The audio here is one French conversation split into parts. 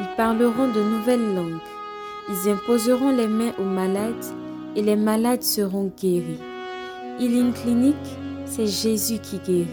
ils parleront de nouvelles langues, ils imposeront les mains aux malades et les malades seront guéris. Healing Clinic, c'est Jésus qui guérit.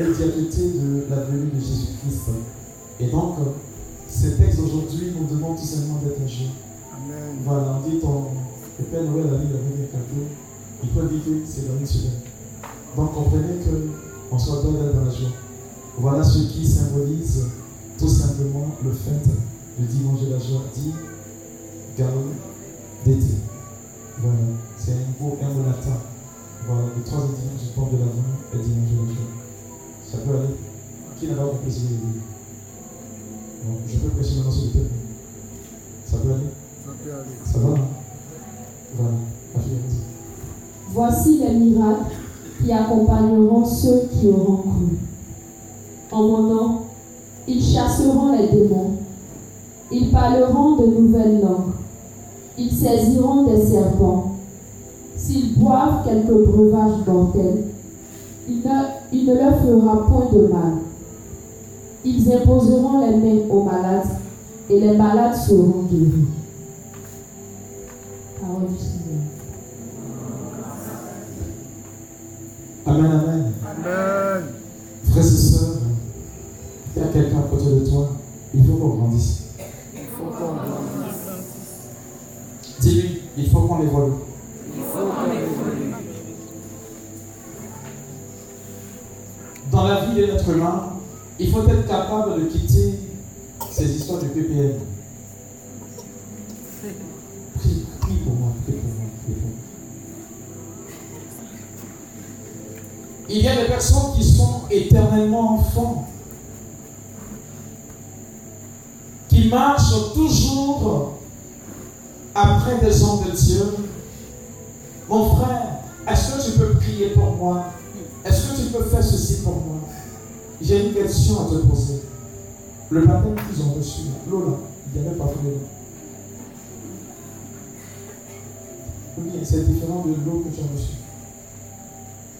L'immédiateté de la venue de Jésus-Christ. Et donc, ces textes aujourd'hui nous demandent tout simplement d'être joie. Voilà, on dit ton, le Père Noël a mis le premier cadeau, il peut dire que c'est une semaine. Donc comprenez qu'on soit dans la joie. Voilà ce qui symbolise tout simplement le fait du dimanche de la joie, dit galop d'été. Voilà, c'est un mot, un latin. Voilà, le troisième dimanche du temps de l'avant est dimanche de la joie. Ça peut aller. Qui n'a pas compris ce que Bon, je peux prêcher maintenant sur le thème. Ça peut aller? Ça va hein? Voilà, affirmez Voici les miracles qui accompagneront ceux qui auront cru. En mon nom, ils chasseront les démons. Ils parleront de nouvelles langues. Ils saisiront des serpents. S'ils boivent quelques breuvages mortels, il ne, il ne leur fera point de mal. Ils imposeront les mains aux malades et les malades seront guéris. Parole du Seigneur. Amen, amen. Amen. Frères et sœurs, il y a quelqu'un à côté de toi, il faut qu'on grandisse. Il faut qu'on Dis-lui, il faut qu'on évolue. Il faut être capable de quitter ces histoires de PPM. Prie, prie pour moi, prie pour moi, prie pour moi. Il y a des personnes qui sont éternellement enfants, qui marchent toujours après des hommes de Dieu. Mon frère, est-ce que tu peux prier pour moi? Est-ce que tu peux faire ceci pour moi? J'ai une question à te poser. Le baptême qu'ils ont reçu, l'eau là, il n'y avait pas de l'eau. Oui, c'est différent de l'eau que tu as reçue.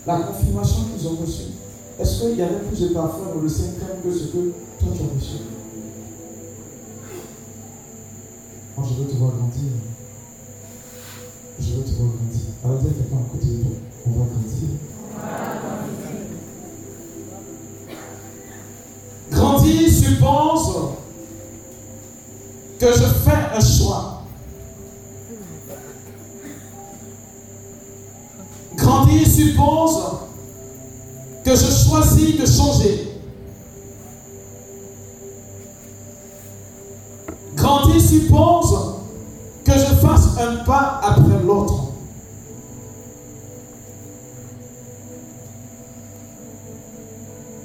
La confirmation qu'ils ont reçue, est-ce qu'il y avait plus de parfum dans le Saint-Crème que ce que toi tu as reçu? Moi, je veux te voir grandir. Je veux te voir grandir. Alors, quelqu'un à côté de toi, grandir. Choisis de changer. Grandir suppose que je fasse un pas après l'autre.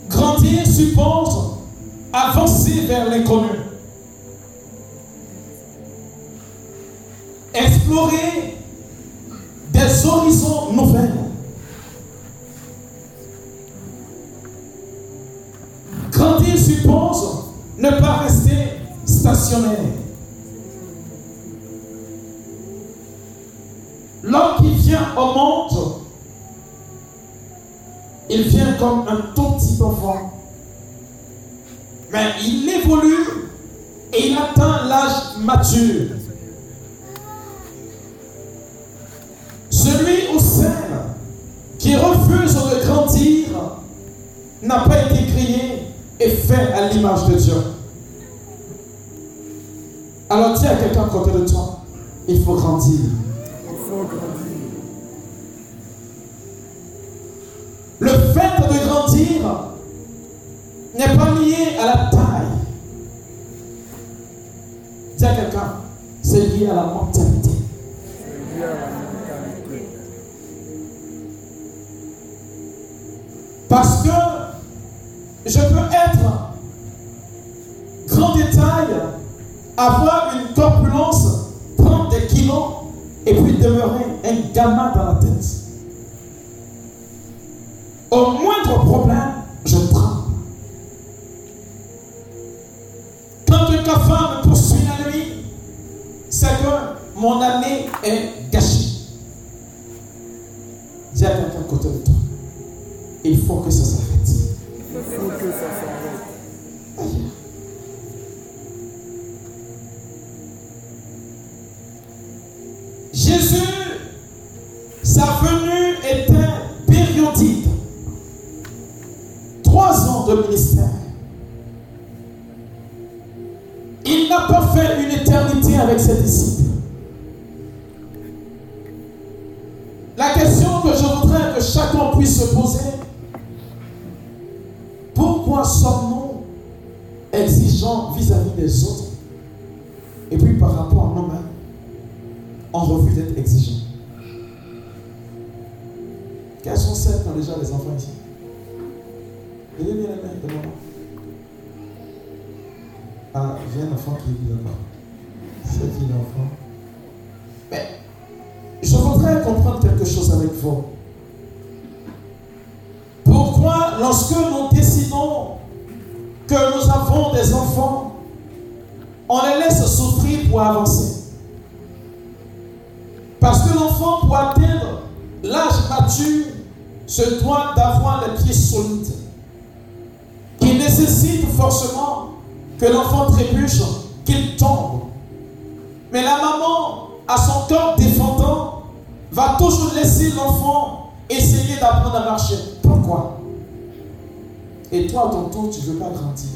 Grandir suppose avancer vers l'inconnu. Explorer comme un tout petit enfant. Mais il évolue et il atteint l'âge mature. Celui au sein qui refuse de grandir n'a pas été créé et fait à l'image de Dieu. Alors dis à quelqu'un à côté de toi, il faut grandir. Il faut grandir. N'est pas lié à la taille. Dis à quelqu'un. C'est lié à la mentalité. Parce que je peux être grand détail, avoir Ah, j'ai un enfant qui est là-bas. C'est qui l'enfant Mais je voudrais comprendre quelque chose avec vous. Pourquoi, lorsque nous décidons que nous avons des enfants, on les laisse souffrir pour avancer? Parce que l'enfant, pour atteindre l'âge mature, se doit d'avoir les pieds solides. Nécessite forcément que l'enfant trébuche, qu'il tombe. Mais la maman, à son corps défendant, va toujours laisser l'enfant essayer d'apprendre à marcher. Pourquoi? Et toi, à ton tour, tu ne veux pas grandir.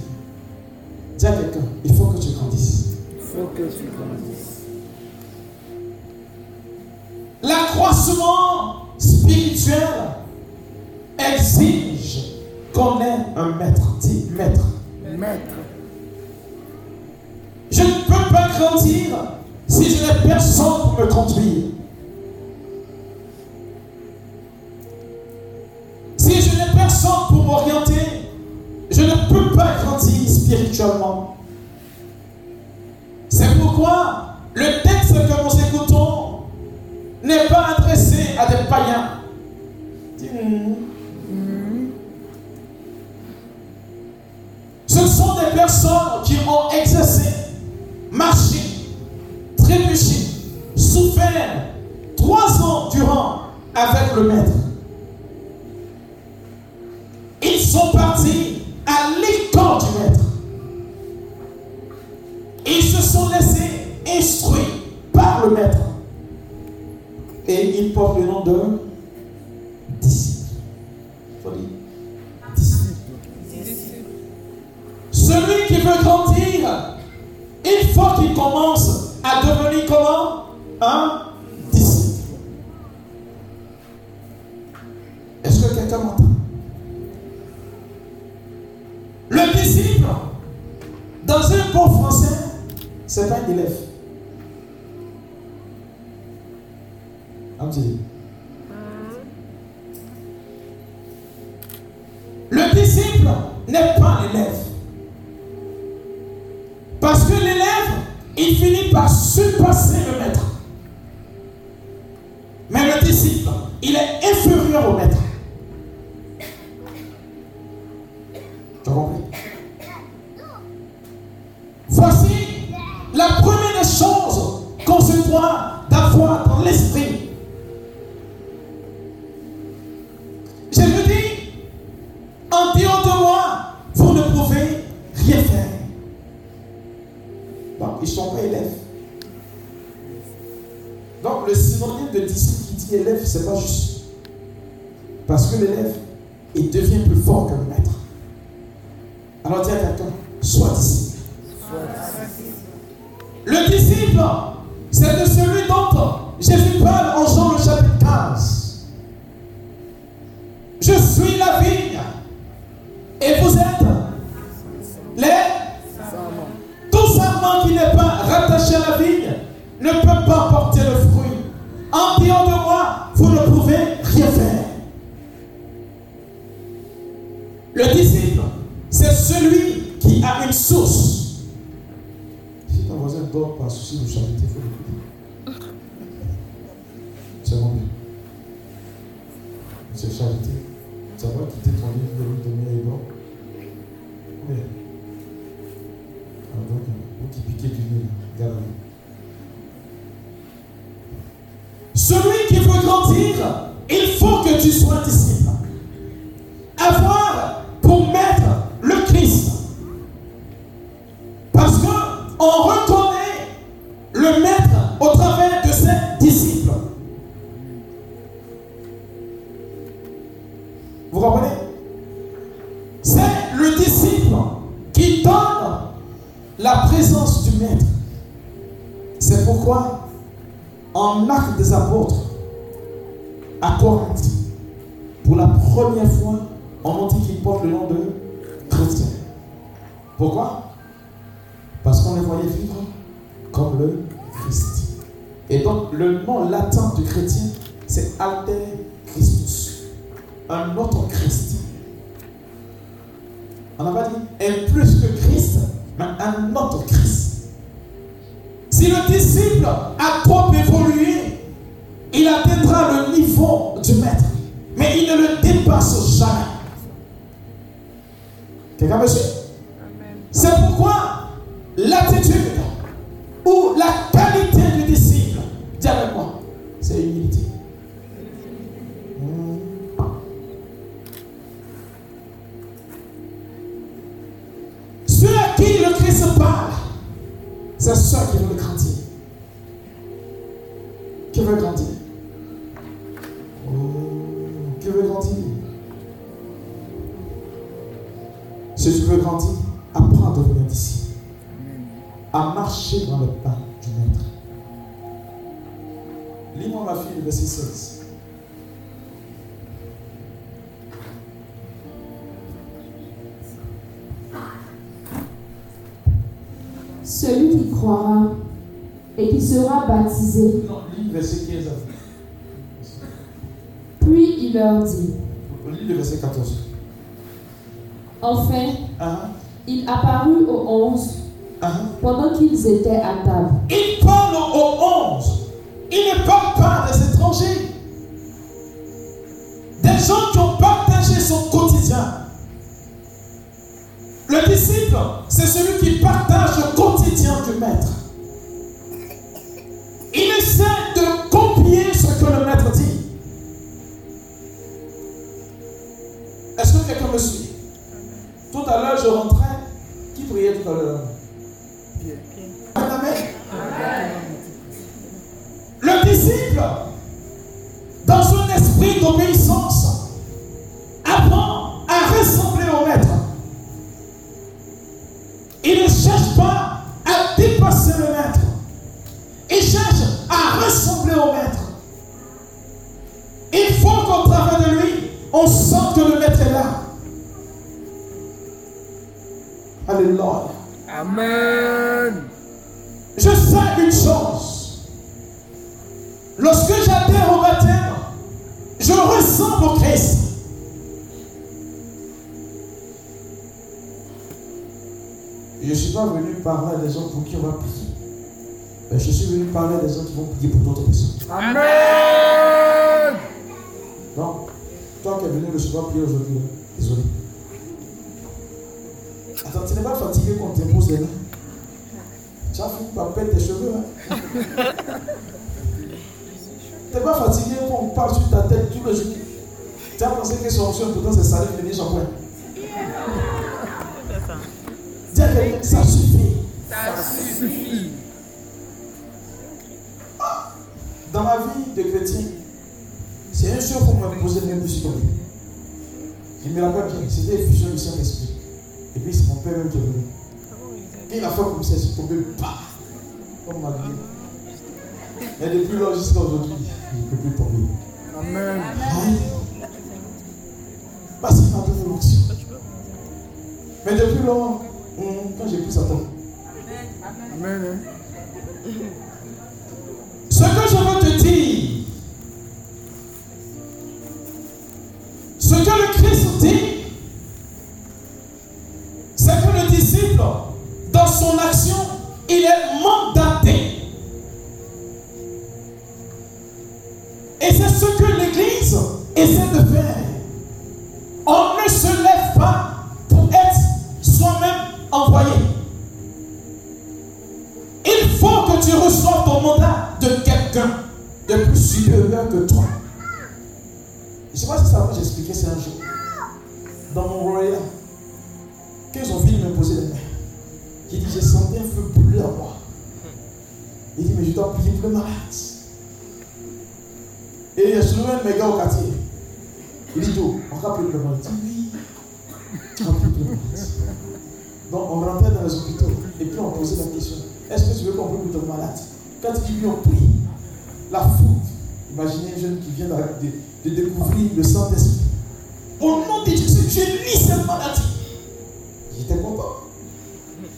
Dis à quelqu'un, il faut que tu grandisses. Il faut que tu grandisses. L'accroissement spirituel exige ait un maître. Dis maître. Maître. Je ne peux pas grandir si je n'ai personne pour me conduire. Si je n'ai personne pour m'orienter, je ne peux pas grandir spirituellement. C'est pourquoi le texte que nous écoutons n'est pas adressé à des païens. Dis, personnes qui ont exercé, marché, trébuché, souffert trois ans durant avec le maître. Ils sont partis à l'école du maître. Ils se sont laissés instruire par le maître. Et ils portent le nom de qui élève, ce n'est pas juste. Parce que l'élève, il devient plus fort que le maître. Alors dis à quelqu'un, sois disciple. Le disciple, c'est de celui dont Jésus parle en Jean le chapitre 15. Je suis la vigne et vous êtes les tout serment qui n'est pas rattaché à la vigne ne peut pas porter le fruit. En dehors de Le disciple, c'est celui qui a une source. Si ton voisin dort par souci de charité, il faut l'écouter. C'est bon. C'est charité. Ça va quitter ton lit, de lui donner et bon. Oui. Alors donc, vous qui piquez du nez, regarde Celui qui veut grandir, il faut que tu sois disciple. A trop évolué, il atteindra le niveau du maître. Mais il ne le dépasse jamais. Quelqu'un me suit qui sera baptisé. Non, lis le verset 15. Puis il leur dit, Lis le verset 14. enfin, Ah, il apparut aux onze ah. pendant qu'ils étaient à table. Il parle aux onze. Il ne parle pas des étrangers. Des gens qui ont partagé son quotidien. Le disciple, c'est celui qui au maître. Il faut qu'au travers de lui, on sente que le maître est là. Alléluia. Amen. Je sais une chose. Lorsque j'adhère au baptême, je ressemble au Christ. Je ne suis pas venu parler à des gens pour qui on va prier. Mais je suis venu parler à des gens qui vont prier pour d'autres personnes. Amen. Donc, toi qui es venu recevoir prier aujourd'hui, là, désolé. Attends, tu n'es pas fatigué quand tu poses les mains? Tu as fini par perdre tes cheveux. Hein? tu n'es pas fatigué quand on parle sur ta tête tout le jour. Tu as pensé que son option, pourtant c'est salé, venir shampoing. Dis à quelqu'un, ça suffit. Ça suffit. Dans ma vie de chrétien, c'est un jour pour me poser même, suis tombé. Je me rappelle bien, c'était l'effusion du Saint-Esprit. Et puis c'est mon père même qui est venu. Et il a fait comme ça, je suis tombé, bah, comme ma vie. Mais depuis lors jusqu'à aujourd'hui, je ne peux plus tomber. Amen. Parce qu'il m'a donné l'onction. Mais depuis lors, quand j'ai pris ça tombe. Amen. hein. Ce que je veux te dire, ce que le Christ dit, c'est que le disciple, dans son action, il est mandaté. Et c'est ce que l'Église essaie de faire. De mes gars au quartier. Oh, on. Il dit, oui, le malade. Donc on rentrait dans les hôpitaux et puis on posait la question est-ce que tu veux qu'on prie pour ton malade Quand il dit oui, on prie. La foule. Imaginez un jeune qui vient de, de- de découvrir le Saint-Esprit. Au nom de Jésus, je lis cette maladie. J'étais content.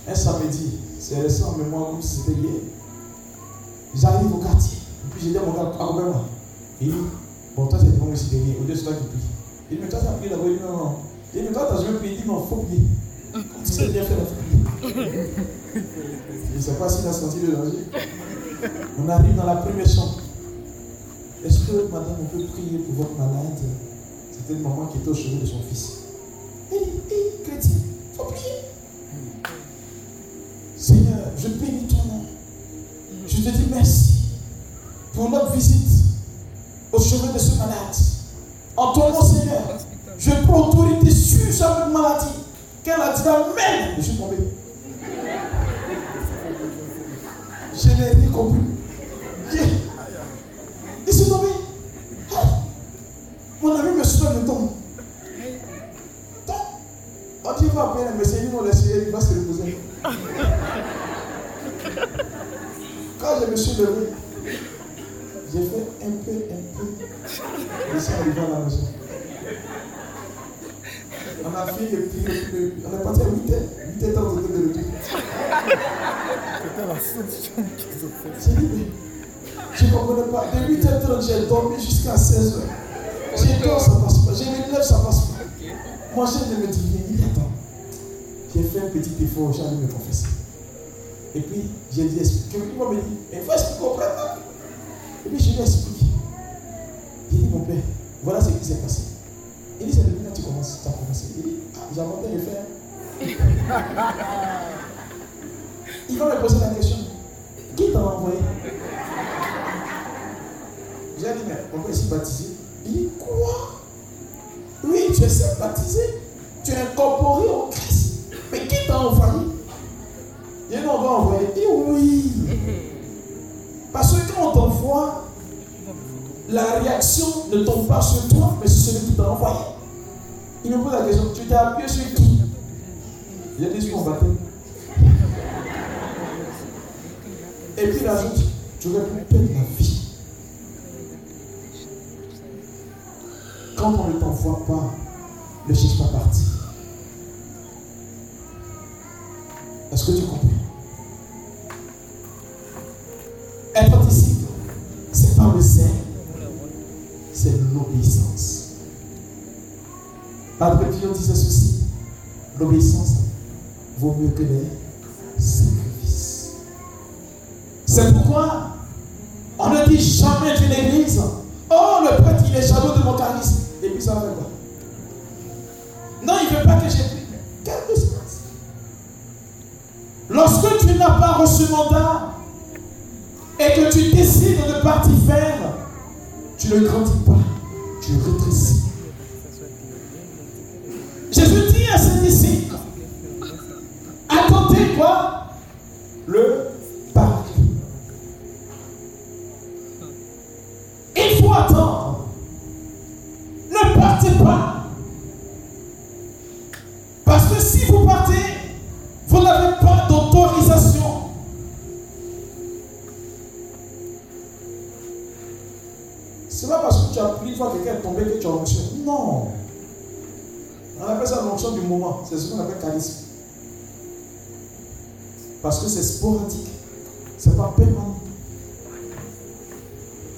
Un samedi, c'est récent, mais moi, comme si c'était hier. J'arrive au quartier. Et puis j'ai dit à mon gars, accompagne-moi. Il dit, bon, toi, c'est bon ici derrière. Au-dessus, c'est toi qui prie. Il dit, mais toi, tu as prié d'abord. Il dit, non, non. Il dit, mais toi, tu n'as jamais prié. Il dit, non, il faut prier. Comme c'est bien fait la prier. Je ne sais pas s'il a senti le danger. On arrive dans la première chambre. Est-ce que madame, on peut prier pour votre malade? C'était une maman qui était au chevet de son fils. Il dit, hé, chrétien, il faut prier. Seigneur, je bénis ton nom. Je te dis merci pour notre visite au chevet de ce malade. En ton nom, Seigneur, je prends autorité sur cette maladie. Qu'elle a dit Amen. Je suis tombé. Je n'ai rien compris. Yeah. Il s'est tombé. Mon ami me soutient le tombe. Quand il va appeler le médecin, ils vont l'essayer, il va se reposer. Quand je me suis levé, On a fait le prix, le- le- on est parti à 8 h 8 h 30 de retour. C'était la seule qu'ils ont fait. J'ai dit, je ne comprenais pas. De 8 h 30, j'ai dormi jusqu'à 16 h J'ai dors, ça passe pas. J'ai me ça passe pas. Moi, je me dis, il dit, attends. J'ai fait un petit effort, j'allais me confesser. Et puis, j'ai dit, explique. Il m'a dit, il faut expliquer au prêtre. Et puis, je lui ai expliqué. J'ai dit, mon père, voilà ce qui s'est passé. Il dit, c'est depuis quand tu commences, tu as commencé. Il dit, ah, j'ai inventé le faire. Il va me poser la question. Qui t'a envoyé? J'ai dit, mais on peut ici baptiser. Il dit, quoi? Oui, tu es baptisé. Tu es incorporé au Christ. Mais qui t'a envoyé? Il dit, on va envoyer. Il dit, oui. Parce que quand on t'envoie, la réaction ne tombe pas sur toi, mais sur celui qui t'a envoyé. Il me pose la question, tu t'es appuyé sur qui? A dit sur mon baptême. Et puis il ajoute, j'aurais pu perdre ma vie. Quand on ne t'envoie pas, ne cherche pas parti. Est-ce que tu comprends? Être disciple, c'est pas le zèle, c'est l'obéissance. Padre Pio disait ceci l'obéissance vaut mieux que les sacrifices. C'est pourquoi on ne dit jamais d'une église Oh, le prêtre, il est jaloux de mon charisme. Et puis ça va quoi? Non, il ne veut pas que j'ai pris. Quelle distance Lorsque tu n'as pas reçu mandat et que tu décides de partir faire, tu ne grandis pas, tu rétrécis. Jésus dit à ses disciples, attendez quoi? Quelqu'un est tombé que tu as l'onction. Non. On appelle ça l'onction du moment. C'est ce qu'on appelle charisme. Parce que c'est sporadique. C'est pas permanent.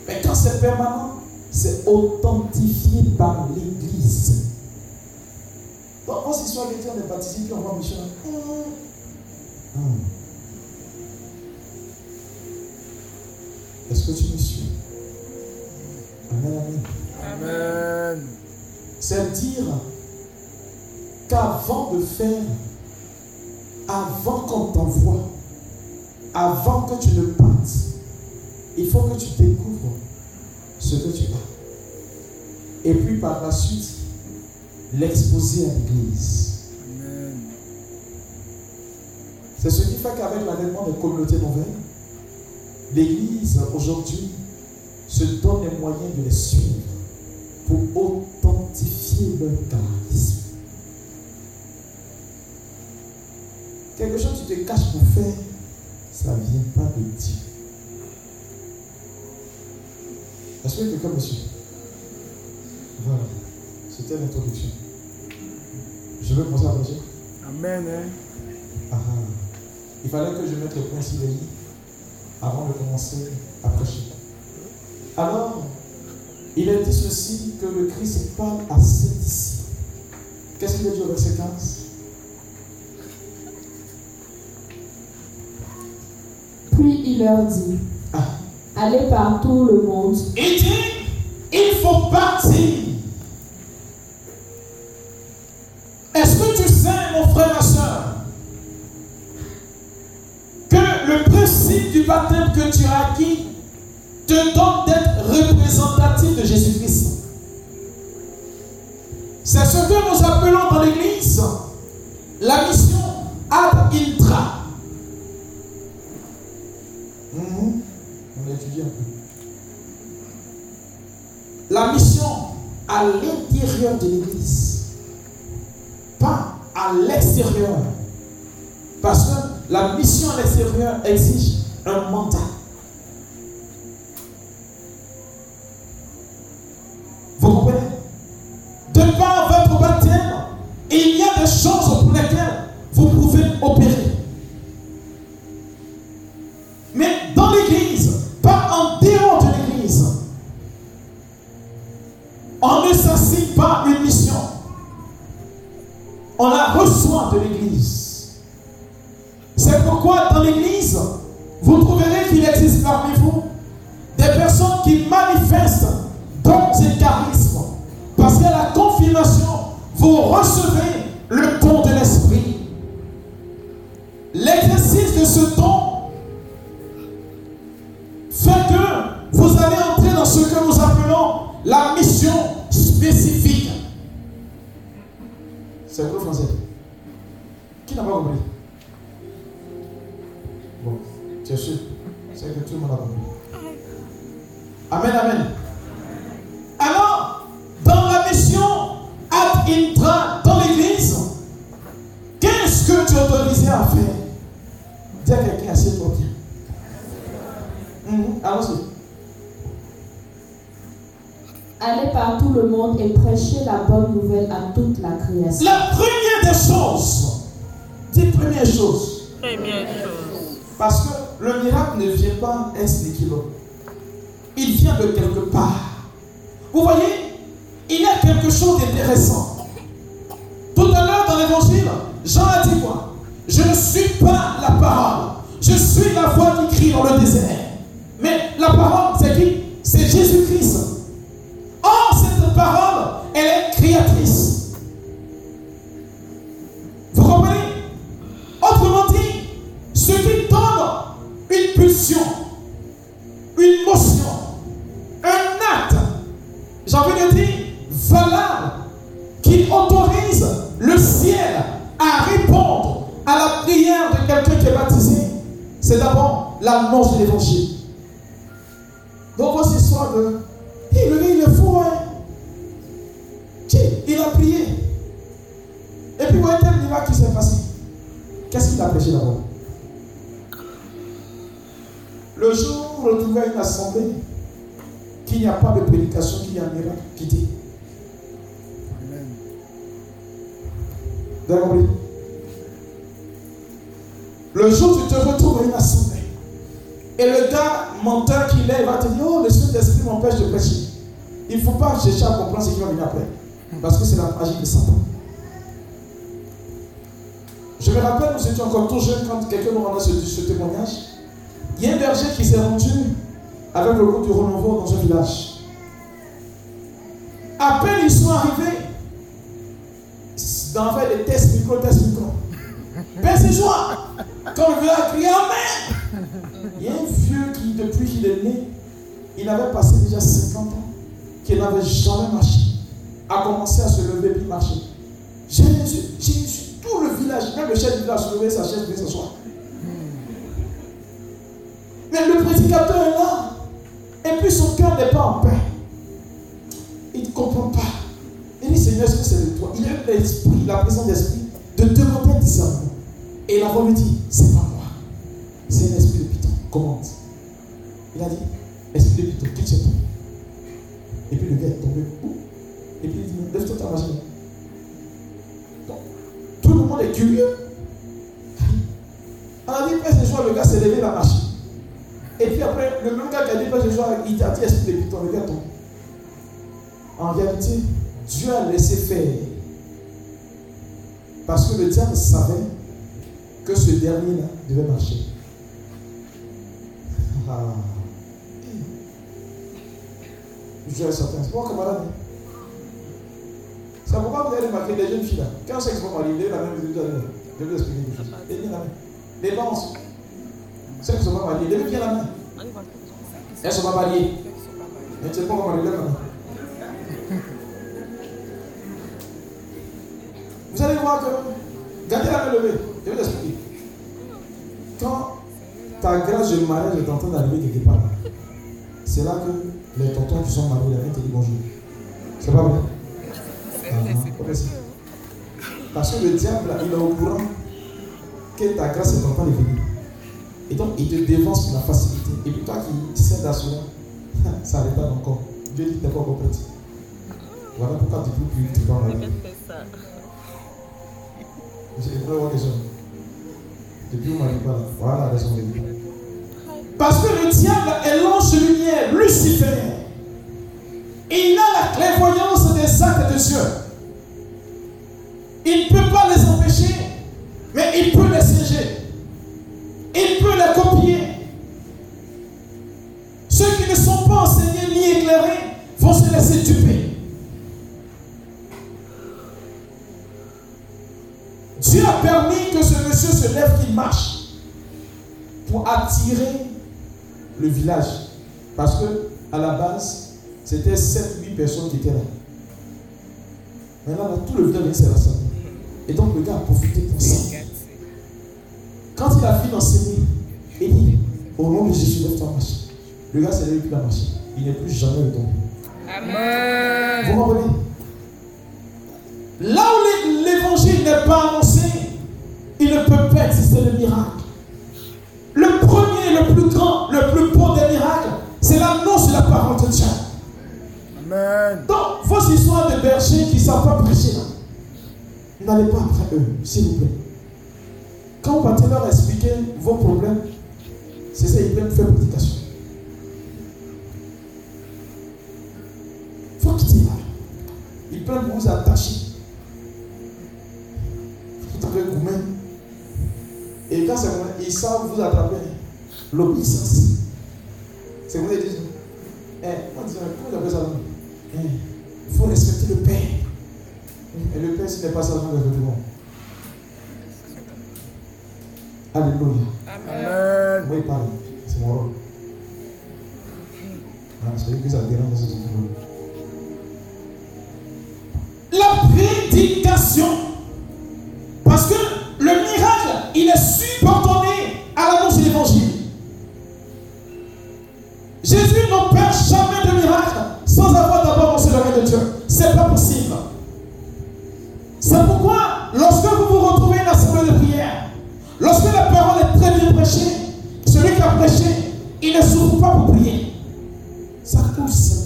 Mais quand c'est permanent, c'est authentifié par l'Église. Donc, on s'y soit quelqu'un est puis on voit Michel. Est-ce que tu me suis? Amen, amen. Amen. C'est dire qu'avant de faire, avant qu'on t'envoie, avant que tu ne partes, il faut que tu découvres ce que tu as. Et puis par la suite, l'exposer à l'Église. Amen. C'est ce qui fait qu'avec l'avènement des communautés nouvelles, l'Église aujourd'hui se donne les moyens de les suivre pour authentifier leur charisme. Quelque chose que tu te caches pour faire, ça ne vient pas de Dieu. Est-ce que quelqu'un me suit Voilà. C'était l'introduction. Je vais commencer à prêcher. Amen. hein. Ah. Il fallait que je mette le point sur les avant de commencer à prêcher. Alors, il est dit ceci que le Christ parle à ses disciples. Qu'est-ce qu'il a dit au verset 15 Puis il leur dit, Ah. allez par tout le monde Il dit, il faut partir. Est-ce que tu sais, mon frère, ma soeur, que le principe du baptême que tu as acquis Mais la bonne nouvelle à toute la création. La première des choses, dis première chose, Première chose. parce que le miracle ne vient pas ex nihilo. Il vient de quelque part. Vous voyez, il y a quelque chose d'intéressant. Tout à l'heure dans l'évangile, Jean a dit quoi? Je ne suis pas la parole. Je suis la voix qui crie dans le désert. Mais la parole, c'est qui? C'est Jésus-Christ. Or, cette parole, elle est créatrice. Vous comprenez? Autrement dit, ce qui donne une pulsion, une motion, un acte, j'ai envie de dire, valable, qui autorise le ciel à répondre à la prière de quelqu'un qui est baptisé, c'est d'abord l'annonce de l'évangile. Pas chercher à comprendre ce qui va venir après. Parce que c'est la magie de Satan. Je me rappelle, nous étions encore tout jeunes quand quelqu'un nous rendait ce, ce témoignage. Il y a un berger qui s'est rendu avec le groupe du renouveau dans un village. À peine ils sont arrivés, dans faire des tests micro, tests micro. Ben c'est joie. Quand le village crié Amen. Il y a un vieux qui, depuis qu'il est né, il avait passé déjà 50 ans, qu'il n'avait jamais marché, a commencé à se lever puis marcher. J'ai j'ai- tout le village, même le chef du village se lever sa chaise, venait s'asseoir. Mais le prédicateur est là. Et puis son cœur n'est pas en paix. Il ne comprend pas. Il dit Seigneur, est-ce que c'est de toi? Il a eu l'esprit, la présence d'esprit de demander un discernement. Et la voix lui dit C'est pas moi. C'est un esprit de piton. Commande. Il a dit Esprit de piton, quitte chez toi. Et puis le gars est tombé. Et puis il dit Lève-toi ta machine. Tout le monde est curieux. On a dit Père, soir, le gars s'est levé, il a marché. Et puis après, le même gars qui a dit Père, soir, il t'a dit Esprit de piton, le gars. En réalité, Dieu a laissé faire. Parce que le diable savait que ce dernier-là devait marcher. Ah. Je suis certain. C'est mon camarade. hein. C'est pourquoi vous avez remarqué les jeunes filles là. Quand c'est vont marier, la même vie. Je vais vous expliquer quelque chose. Bien la main. Les aussi. Ceux qui sont pas mariés, levez bien la main. Elles ne sont pas mariées. Mais tu ne sais pas comment. Vous allez voir que, gardez la main levée, je vais l'expliquer. Quand ta grâce de mariage est en train d'arriver quelque part, c'est là que les tontons qui sont mariés, là, te disent bonjour. C'est pas vrai Ah, merci. Parce que le diable, il est au courant que ta grâce est en train de venir. Et donc, il te dévance pour la facilité. Et puis toi qui cèdes à cela, ça retarde encore. Dieu dit n'es pas encore prête. Voilà pourquoi tu peux plus, tu vas marier. J'ai pas voir les gens. Depuis où m'arrive pas là? Voilà la raison de Dieu. Parce que le diable est l'ange lumière, Lucifer. Il a la clairvoyance des actes de Dieu. Il ne peut pas les empêcher, mais il peut les siéger. Il peut les copier. Ceux qui ne sont pas enseignés ni éclairés vont se laisser duper. Dieu a permis que ce monsieur se lève, qu'il marche pour attirer le village. Parce que à la base, c'était 7-8 personnes qui étaient là. Maintenant, là, tout le village s'est rassemblé. Et donc, le gars a profité pour ça. Quand il a fini d'enseigner, il dit Au nom de Jésus, lève-toi marche. Le gars s'est levé puis il a marché. Il n'est plus jamais retombé. Vous comprenez? Là où l'é- l'évangile n'est pas annoncé, il ne peut pas exister le miracle. Parole de Dieu. Amen. Donc, vos histoires de bergers qui ne savent pas prêcher, n'allez pas après eux, s'il vous plaît. Quand vous partez leur expliquer vos problèmes, c'est ça, ils viennent faire prédication. Faut quitter là. Ils prennent pour vous attacher. Vous avez gourmet. Et quand c'est ils savent vous attraper. L'obéissance. C'est qu'ils disent. Eh, comment ils appellent ça Eh, Il faut respecter le Père. Et le Père, s'il n'est pas ça, vous respectez. Alléluia. Amen. Moi, il parle. C'est mon rôle. Ah, c'est vrai que ça dérange, c'est son rôle. La prédication. sans avoir d'abord reçu le règne de Dieu. C'est pas possible. C'est pourquoi, lorsque vous vous retrouvez une assemblée de prière, lorsque la parole est très bien prêchée, celui qui a prêché, il ne s'ouvre pas pour prier. Ça pousse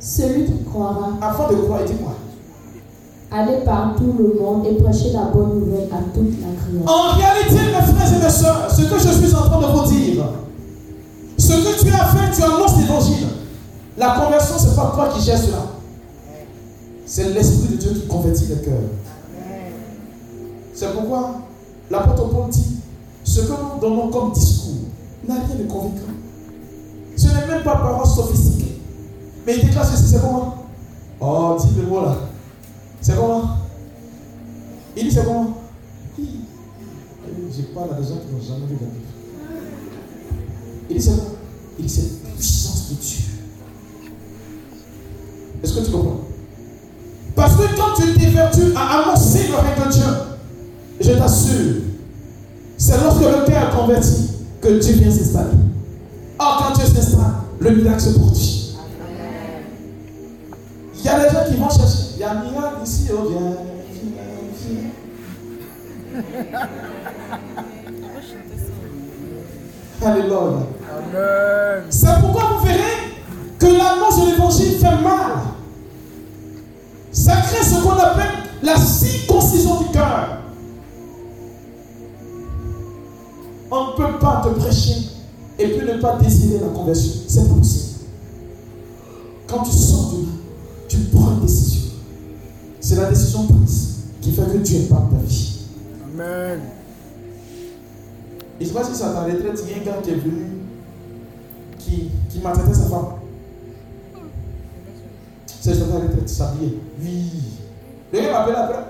Celui qui croira. Avant de croire, dis-moi. Allez par tout le monde et prêchez la bonne nouvelle à toute la création. En réalité, mes frères et mes soeurs, ce que je suis en train de vous dire, ce que tu as fait, tu annonces l'évangile. La conversion, ce n'est pas toi qui gères cela. C'est l'Esprit de Dieu qui convertit les cœurs. C'est pourquoi l'apôtre Paul dit ce que nous donnons comme discours n'a rien de convaincant. Ce n'est même pas parole sophistiquée. Mais il déclare ceci, c'est comment Oh, dis le mot là. C'est comment Il dit c'est Oui. Je parle à des gens qui n'ont jamais vu la. Il dit c'est quoi Il dit c'est puissance de Dieu. Est-ce que tu comprends? Parce que quand tu t'évertues à annoncer le règne de Dieu, je t'assure, c'est lorsque le cœur est converti que Dieu vient s'installer. Or, quand Dieu s'installe, le miracle se produit. Il y a des gens qui vont chercher. Il y a un miracle ici, oh viens, viens, viens. Alléluia. Amen. C'est pourquoi vous verrez que l'annonce de l'évangile fait mal. Ça crée ce qu'on appelle la circoncision du cœur. On ne peut pas te prêcher et puis ne pas désirer la conversion. C'est pas possible. Quand tu sors de là, tu prends la décision prise qui fait que Dieu impacte ta vie. Amen. Je ne sais pas si c'est à ta retraite, il y a un gars qui est venu, qui, qui maltraitait sa femme. C'est à ta retraite, s'habiller. Oui. Le gars m'appelle après.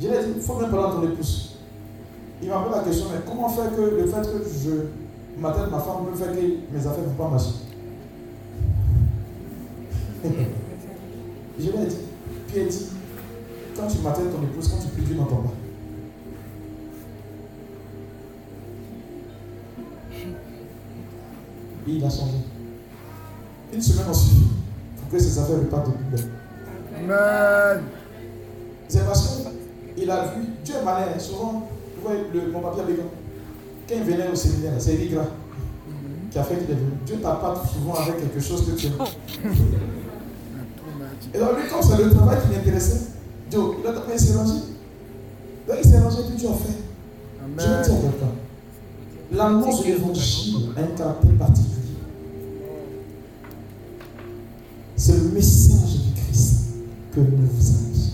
Je lui ai dit, il faut même parler à ton épouse. Il m'a posé la question, mais comment faire que le fait que je m'attelle ma femme me fait que mes affaires ne vont pas marcher? Je lui ai dit, puis elle dit, quand tu m'attelles ton épouse, quand tu pries, Dieu n'entend pas. Et il a changé. Une semaine a suffi pour que ses affaires repartent de plus belle. Amen. C'est parce qu'il a vu, Dieu est malin, souvent, vous voyez le, mon papier avec Quand il venait au séminaire, c'est Eric Gras qui a fait qu'il est venu. Dieu t'appâte souvent avec quelque chose que tu aimes. Et donc lui, comme c'est le travail qui l'intéressait, Dieu, il a tapé, il s'est rangé. Donc il s'est rangé, puis Dieu a fait. Je dire à quelqu'un. L'annonce de l'évangile a un caractère particulier. C'est le message du Christ que nous vous annonçons.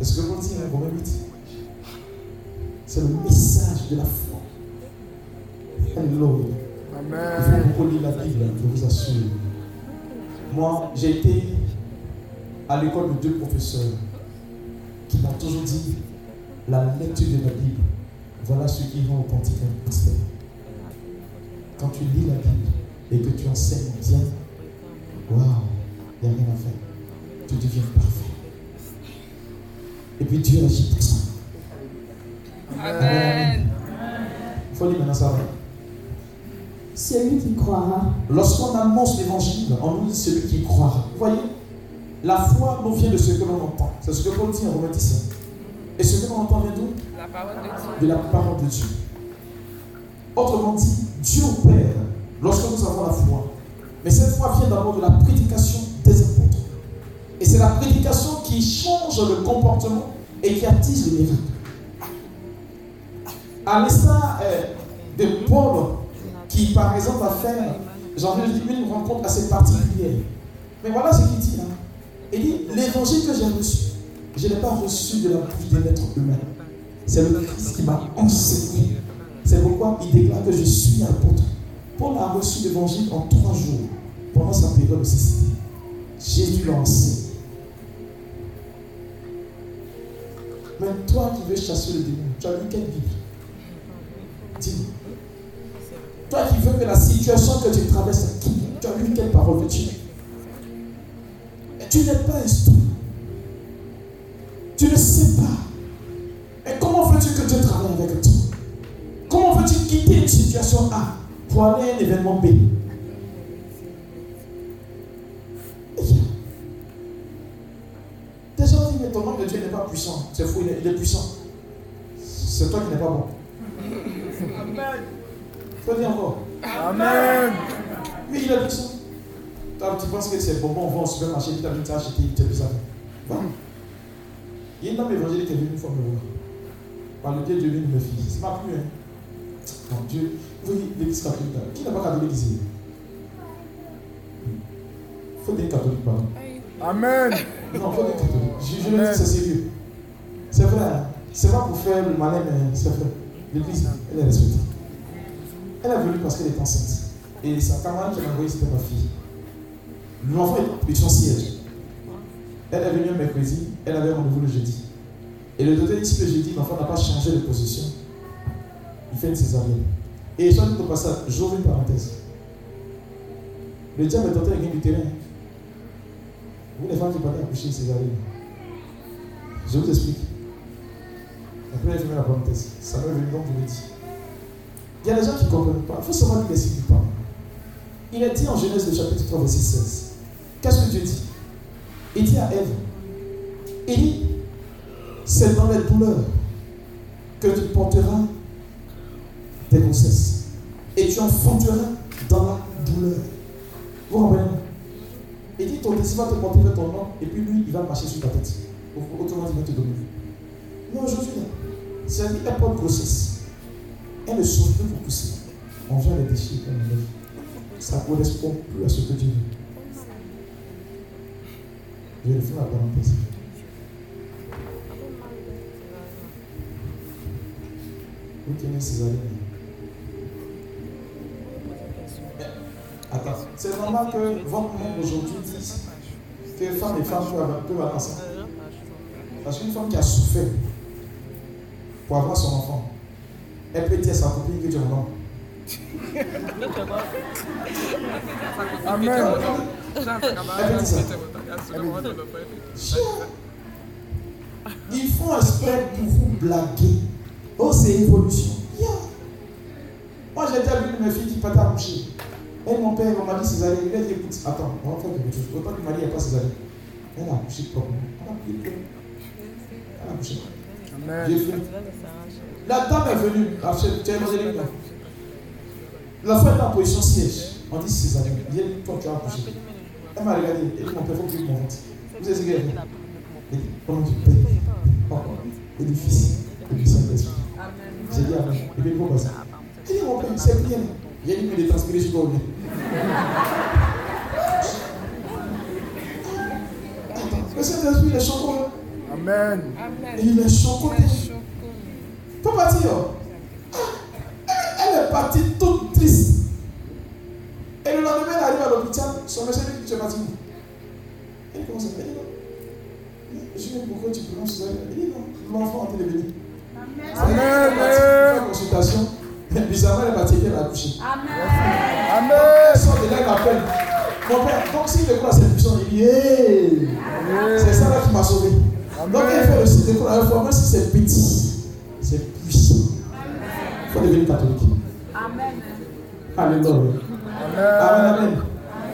Est-ce que vous dites un Romain 8 C'est le message de la foi. Il Amen. faut beaucoup lire la Bible, je vous assure. Moi, j'ai été à l'école de deux professeurs qui m'ont toujours dit la lecture de la Bible, voilà ce qui rend authentique un pasteur. Quand tu lis la Bible et que tu enseignes bien, waouh, il n'y a rien à faire. Tu deviens parfait. Et puis Dieu agit pour ça. Amen. Il faut lire maintenant ça. Celui qui croira Lorsqu'on annonce l'évangile, on nous dit celui qui croira. Vous voyez? La foi nous vient de ce que l'on entend. C'est ce que Paul dit en Romains 17. Et ce que l'on entend vient d'où de. De la parole de Dieu. Autrement dit, Dieu opère lorsque nous avons la foi. Mais cette foi vient d'abord de la prédication des apôtres. Et c'est la prédication qui change le comportement et qui attise le miracle. À l'instar euh, de Paul, qui par exemple va faire, j'en ai une rencontre assez particulière. Mais voilà ce qu'il dit là. Il dit, l'évangile que j'ai reçu, je ne l'ai pas reçu de la bouche d'un être humain. C'est le Christ qui m'a enseigné. C'est pourquoi il déclare que je suis apôtre. Paul a reçu l'évangile en trois jours pendant sa période de cécité. Jésus l'a enseigné. Mais toi qui veux chasser le démon, tu as lu quelle Bible Dis-moi. Toi qui veux que la situation que tu traverses quitte, tu as lu quelle parole de Dieu Et Tu n'es pas instruit. Tu ne sais pas. Et comment veux-tu que Dieu travaille avec toi? Comment veux-tu quitter une situation A pour aller à un événement B? Des gens disent, mais ton homme de Dieu n'est pas puissant. C'est faux, il est, il est puissant. C'est toi qui n'es pas bon. Faut dire encore. Amen. Oui, il est puissant. Tu penses que c'est bonbon, on va au supermarché, tu as vu, tu as acheté, tu as vu ça. Va. Il y a une dame évangélique qui est venue une fois me voir. Par le Dieu, Dieu vient de me fille. C'est ma plus, hein. Mon Dieu. Oui, l'église catholique. Qui n'a pas catholique ici Il faut des catholiques, pardon. Amen. Non, il faut des catholiques. Je, je le dis, c'est sérieux. C'est vrai. Hein. C'est pas pour faire le malin, mais c'est vrai. L'église, elle est respectée. Elle est venue parce qu'elle est enceinte. Et sa camarade qui m'a envoyé, c'était ma fille. L'enfant est son siège. Elle est venue mercredi, elle avait rendez-vous le jeudi. Et le docteur dit si le jeudi, l'enfant n'a pas changé de position, il fait une césarienne. Et soit dit au passage, j'ouvre une parenthèse. Le diable est tenté avec du terrain. Vous, les femmes qui parlent accoucher une césarienne. Je vous explique. Après, je mets la parenthèse. Ça m'est venu donc, je le dis. Il y a des gens qui ne comprennent pas. Il faut savoir qui est du pas. Il est dit en Genèse, le chapitre 3, verset 16. Qu'est-ce que Dieu dit? Il dit à Ève, il dit, c'est dans les douleurs que tu porteras tes grossesses. Et tu enfanteras dans la douleur. Vous comprenez? Il dit, ton désir va te porter vers ton nom, et puis lui, il va marcher sur ta tête. Autrement, il va te donner. Non, aujourd'hui, c'est une époque grossesse. Elle ne souffre plus pour pousser. On vient les déchirer on Ça ne correspond plus à ce que Dieu veut. Je vais la parenthèse. Vous tenez ces années. Attends, c'est normal que votre monde aujourd'hui dise que femmes et femmes peuvent avoir ça. Parce qu'une femme qui a souffert pour avoir son enfant, elle peut dire à sa copine que tu es mon homme. Amen. Ils font exprès pour vous blaguer. Oh, c'est évolution. Moi, j'ai déjà vu mes filles qui partent accoucher. Et mon père, on m'a dit Césarine. Il a dit écoute, attends, on va faire quelque chose. Autant que Marie n'est pas Césarine. Elle a accouché proprement. Elle a pris Elle a accouché. Amen. La dame est venue. Tu as évangélique La femme est en position siège. On dit Césarine. Dit toi, tu as accouché. Elle m'a regardé. Elle dit mon père, faut que tu. Vous savez ce qu'elle dit Elle dit Comment tu payes Papa et du Fils et du Saint-Esprit. J'ai dit Amen. Et puis, il faut passer. Elle dit Mon père, c'est bien. J'ai dit Mais de transpirer sur toi. Le Saint-Esprit, il est chocolat. Amen. Il est chocolat. Faut partir. Elle est partie lendemain, elle arrive à l'hôpital. Son médecin dit Tu es parti Elle commence à dire Non? Je dis Pourquoi tu prononces ça Elle dit Non, l'enfant a été venir. Amen. Amen. consultation. Bizarrement, elle est partie elle a accouché. Amen. Amen. Elle sort de là, elle. Mon père, donc s'il découvre la séduction, il dit Hey C'est ça là qui m'a sauvé. Donc il fait le site de la fois, même si c'est petit, c'est puissant. Il faut devenir catholique. Amen. Alléluia. Amen. Amen.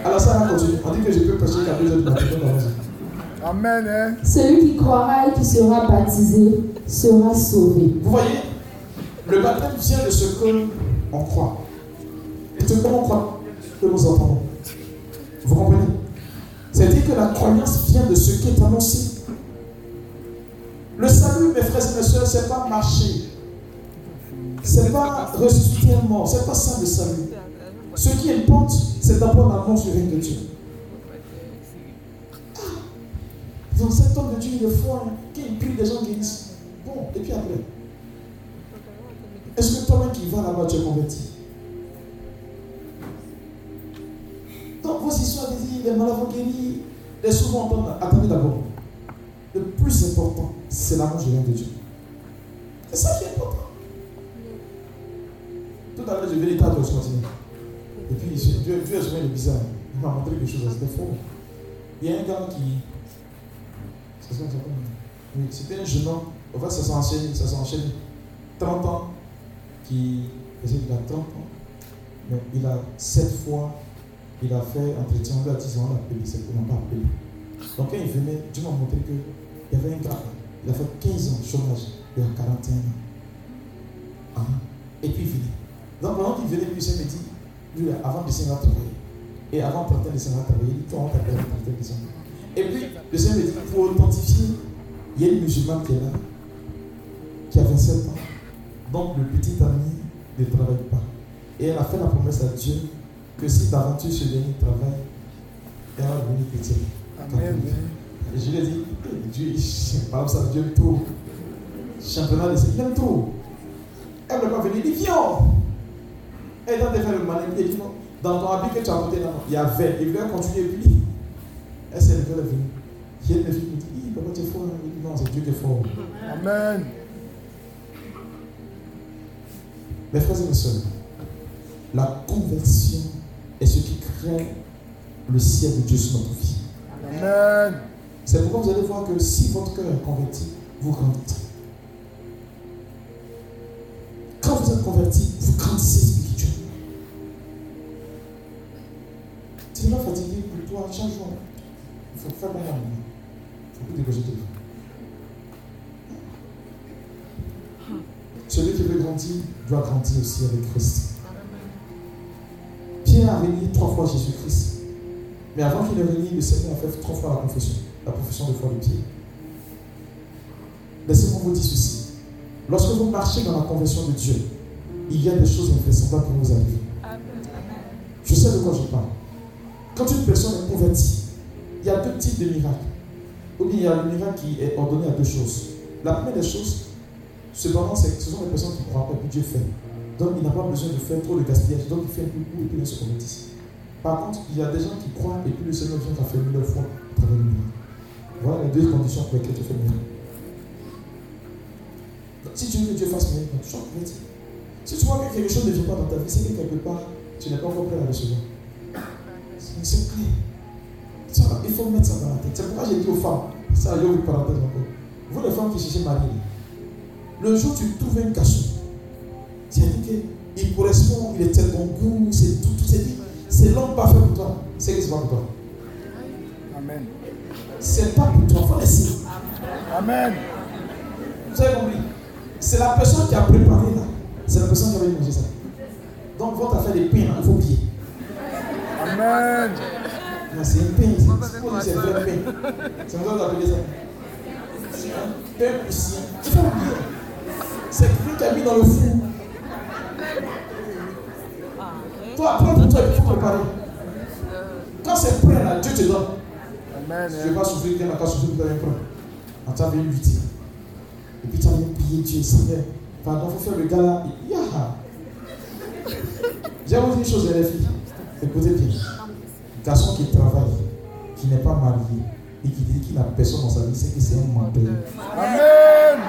Alors ça va continuer. On dit que je peux prêcher qu'à deux heures du matin. Amen. Hein? Celui qui croira et qui sera baptisé sera sauvé. Vous voyez, le baptême vient de ce que on croit. Et ce que l'on croit, que nous entendons. Vous comprenez? C'est-à-dire que la croyance vient de ce qui est annoncé. Le salut, mes frères et mes soeurs, ce n'est pas marcher. Ce n'est pas ressusciter un mort. Ce n'est pas ça le salut. Ce qui importe, c'est d'abord l'annonce du règne de Dieu. Donc cet homme de Dieu, il est fort, hein. qui prie, des gens guérissent. Bon, et puis après. Est-ce que toi-même qui vas là-bas, tu es converti? Donc vos histoires disent, les malades vont guérir, les souvent attendez d'abord. Le plus important, c'est l'amour du règne de Dieu. C'est ça qui est important. Tout à l'heure, je vais l'état de continuer. Et puis, Dieu, Dieu est jamais le bizarre. Il m'a montré quelque chose, c'était faux. Il y a un gars qui. C'était un jeune homme. En fait, ça s'enchaîne, ça s'enchaîne. 30 ans. Qui. Il a 30 ans. Mais il a 7 fois. Il a fait entretien. On lui a dit on l'a appelé. C'est qu'on n'a pas appelé. Donc, quand il venait, Dieu m'a montré qu'il y avait un gars. Il a fait 15 ans de chômage. Il a 41 ans. Ah. Et puis il venait. Donc, pendant qu'il venait, puis il me dit lui, avant de s'en travailler, Et avant de partir, le Seigneur travailler. Il dit, toi, on t'a permis de partir Et puis, le Seigneur me dit, pour authentifier, il y a une musulmane qui est là, qui a 27 ans. Donc, le petit ami ne travaille pas. Et elle a fait la promesse à Dieu que si d'aventure ce dernier travaille, elle va devenir chrétienne. Amen. Et je lui ai dit, Dieu, par ça, Dieu aime trop. Championnat de il aime trop. Elle ne veut pas venir, il dit, viens. Il dit, non, dans ton habit que tu as porté là, il y avait, il voulait continuer, et puis, elle s'est levée, elle est venue. Il a une fille qui dit, papa, tu es fort. Il dit, non, c'est Dieu qui est fort. Amen. Mes frères et mes soeurs, la conversion est ce qui crée le ciel de Dieu sur notre vie. Amen. C'est pourquoi vous allez voir que si votre cœur est converti, vous grandissez. Quand vous êtes converti, vous grandissez spirituellement. Pas fatigué pour toi chaque jour. Il faut faire comme moi. Il faut plus dégager téléphone. Celui qui veut grandir doit grandir aussi avec Christ. Pierre a réuni trois fois Jésus-Christ. Mais avant qu'il ne réunisse, le Seigneur a fait trois fois la confession, la profession de foi de Pierre. Laissez-moi vous dire ceci. Lorsque vous marchez dans la conversion de Dieu, il y a des choses invraisemblables qui vous arriver. Je sais de quoi je parle. Quand une personne est convertie, il y a deux types de miracles. Ou bien il y a le miracle qui est ordonné à deux choses. La première des choses, Cependant, ce sont des personnes qui ne croient pas que Dieu fait. Donc, il n'a pas besoin de faire trop de gaspillage. Donc, il fait un peu et puis il se convertissent. Par contre, il y a des gens qui croient et puis le Seigneur vient t'affermir leur foi à travers le miracle. Voilà les deux conditions pour lesquelles tu fais le miracle. Si tu veux que Dieu fasse miracle, tu sois converti. Si tu vois que quelque chose ne vient pas dans ta vie, c'est que quelque part, tu n'es pas encore prêt à recevoir. C'est clair. Il faut mettre ça dans la tête. C'est pourquoi j'ai dit aux femmes, ça, j'ai une parenthèse encore. Vous, les femmes qui cherchez mari, le jour où tu trouves un cachot, c'est-à-dire qu'il correspond, il est tel bon goût, c'est tout, tout c'est dit. C'est l'homme parfait pour toi. C'est que c'est pas pour toi? Amen. C'est pas pour toi, il faut laisser. Amen. Vous avez compris? C'est la personne qui a préparé là. C'est la personne qui avait mangé ça. Donc votre affaire des pains, il faut oublier. Amen. Non, c'est un pain. C'est un vrai pain. C'est comme ça que vous appelez ça. C'est un pain puissant. Il faut oublier. C'est quelqu'un qui a mis dans le four. Toi, prends pour toi il faut préparer. Quand c'est prêt là, Dieu te donne. Amen. Je ne vais pas souffrir quelqu'un n'a souffrir pour rien prendre. On t'a venu lui dire. Et puis tu as prier Dieu, Seigneur. Pardon, il faut faire le gars là. Yaha. J'ai dire une chose, les filles. Écoutez bien. Garçon qui travaille, qui n'est pas marié et qui dit qu'il n'a personne dans sa vie, c'est que c'est un menteur. Amen.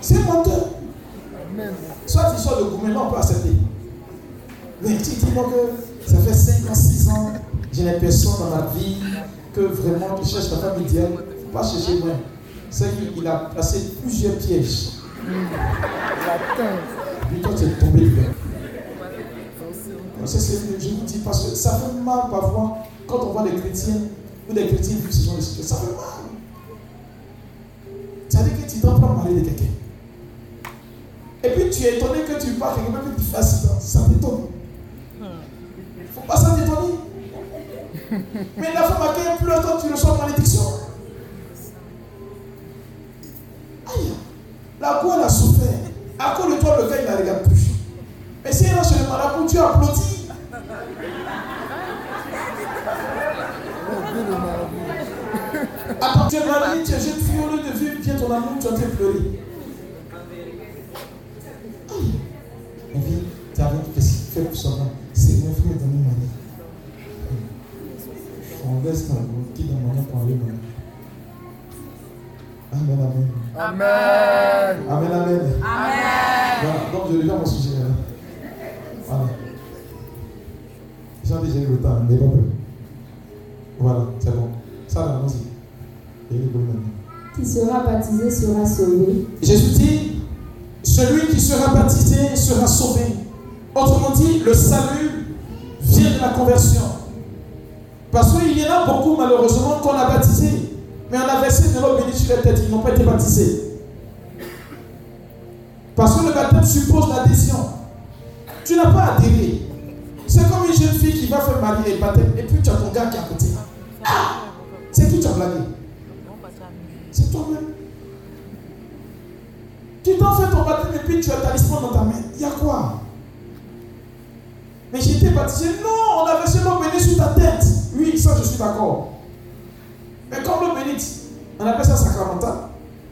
C'est un menteur. Soit tu sors de là on peut accepter. Mais tu dis moi que ça fait 5 ans, 6 ans, je n'ai personne dans ma vie, que vraiment tu cherches ta femme idéale. Il ne faut pas chercher moi. C'est qu'il a placé plusieurs pièges. J'attends. Puis toi tu es tombé ce que je vous dis parce que ça fait mal parfois quand on voit des chrétiens ou des chrétiens genre de situation. Ça fait mal. C'est-à-dire que tu dois pas parler de quelqu'un. Et puis tu es étonné que tu parles quelque chose que tu fasses ça. Ça t'étonne. Il ne faut pas s'en étonner. Mais la femme à qui elle pleure quand tu reçois malédiction. La quoi elle a souffert. À cause de toi, le gars, il ne regarde plus. Mais si elle est chez le marabout, tu applaudis. Attends, tu es marié, tu es jeune fille, au lieu de vivre bien ton amour, tu train de pleurer. Et puis, tu as qu'est-ce qu'il fait pour ça C'est mon frère dans mon mari. On laisse dans le qui dans mon pour aller. Amen, amen. Amen. Pas. Voilà, c'est bon. Ça, là. Qui sera baptisé sera sauvé. Jésus dit, celui qui sera baptisé sera sauvé. Autrement dit, le salut vient de la conversion. Parce qu'il y en a beaucoup, malheureusement, qu'on a baptisé. Mais on a versé de l'eau bénie sur la tête, ils n'ont pas été baptisés. Parce que le baptême suppose l'adhésion. Tu n'as pas adhéré. C'est comme une jeune fille qui va faire marier et baptême et puis tu as ton gars qui est à côté. Ah C'est qui tu as blagué? C'est toi-même. Tu t'en fais ton baptême et puis tu as ta talisman dans ta main. Il y a quoi? Mais j'étais baptisé. Non, on avait seulement béni sur ta tête. Oui, ça je suis d'accord. Mais comme le bénite, on appelle ça sacramental.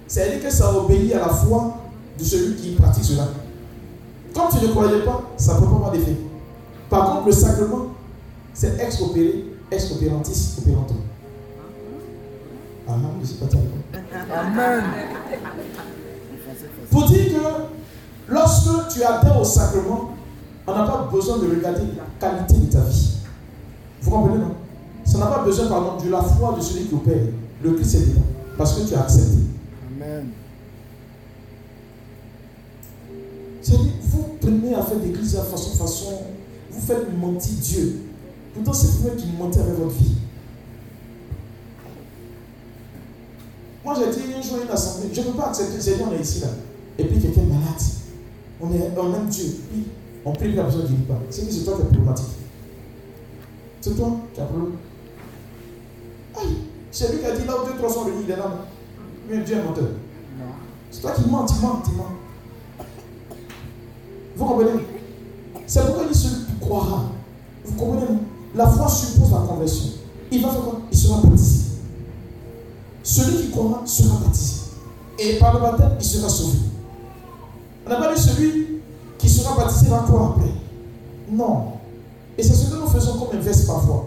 C'est-à-dire que ça obéit à la foi de celui qui pratique cela. Comme tu ne croyais pas, ça ne peut pas avoir d'effet. Par contre, le sacrement, c'est ex opéré, ex opérantis, opérantum. Amen, je ne sais pas Amen. Pour dire que lorsque tu adhères au sacrement, on n'a pas besoin de regarder la qualité de ta vie. Vous comprenez, non? Ça n'a pas besoin, pardon, de la foi de celui qui opère. Le Christ est dedans. Parce que tu as accepté. Amen. C'est-à-dire, vous prenez à faire des l'église à façon, façon, vous faites mentir Dieu. Pourtant, c'est vous qui mentez avec votre vie. Moi, j'ai dit un jour à une assemblée, je ne peux pas accepter, j'ai dit, on est ici là. Et puis quelqu'un est malade. On, aime Dieu. Puis on prie, la personne ne dit pas. C'est c'est toi qui es problématique. C'est toi qui as problème. C'est lui qui a dit là où deux, trois sont réunis, il est là. Mais Dieu est menteur. C'est toi qui mens, tu mens, tu mens. Vous comprenez? C'est pourquoi il qui croira. Vous comprenez La foi suppose la conversion. Il va faire Il sera baptisé. Celui qui croira sera baptisé. Et par le baptême, il sera sauvé. On n'a pas dit celui qui sera baptisé va croire après. Non. Et c'est ce que nous faisons comme inverse parfois.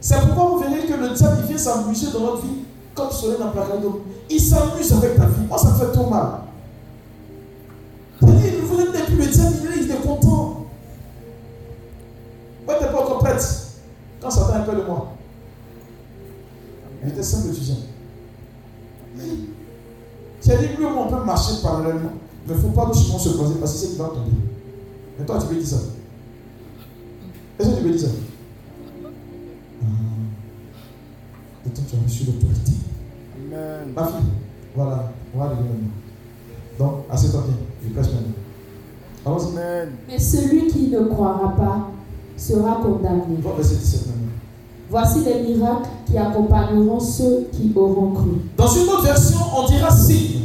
C'est pourquoi vous verrez que le diable vient s'amuser dans notre vie comme soleil dans placado. Il s'amuse avec ta vie. Moi, ça fait trop mal. Vous n'êtes plus le diable, il est content. Prête. Quand Satan un peu de moi. J'étais simple étudiant. C'est-à-dire, lui, on peut marcher parallèlement. Mais il ne faut pas que souvent se croiser parce que c'est qui va tomber. Mais toi, tu peux dire ça? Est-ce que tu peux dire ça? Et toi, tu as reçu l'autorité. Amen. Ma fille, voilà, on va arriver maintenant. Donc, assieds-toi bien, je prêche maintenant. Allons-y. Mais celui qui ne croira pas sera condamné. Vois verset 17 maintenant. Voici les miracles qui accompagneront ceux qui auront cru. Dans une autre version, on dira signe.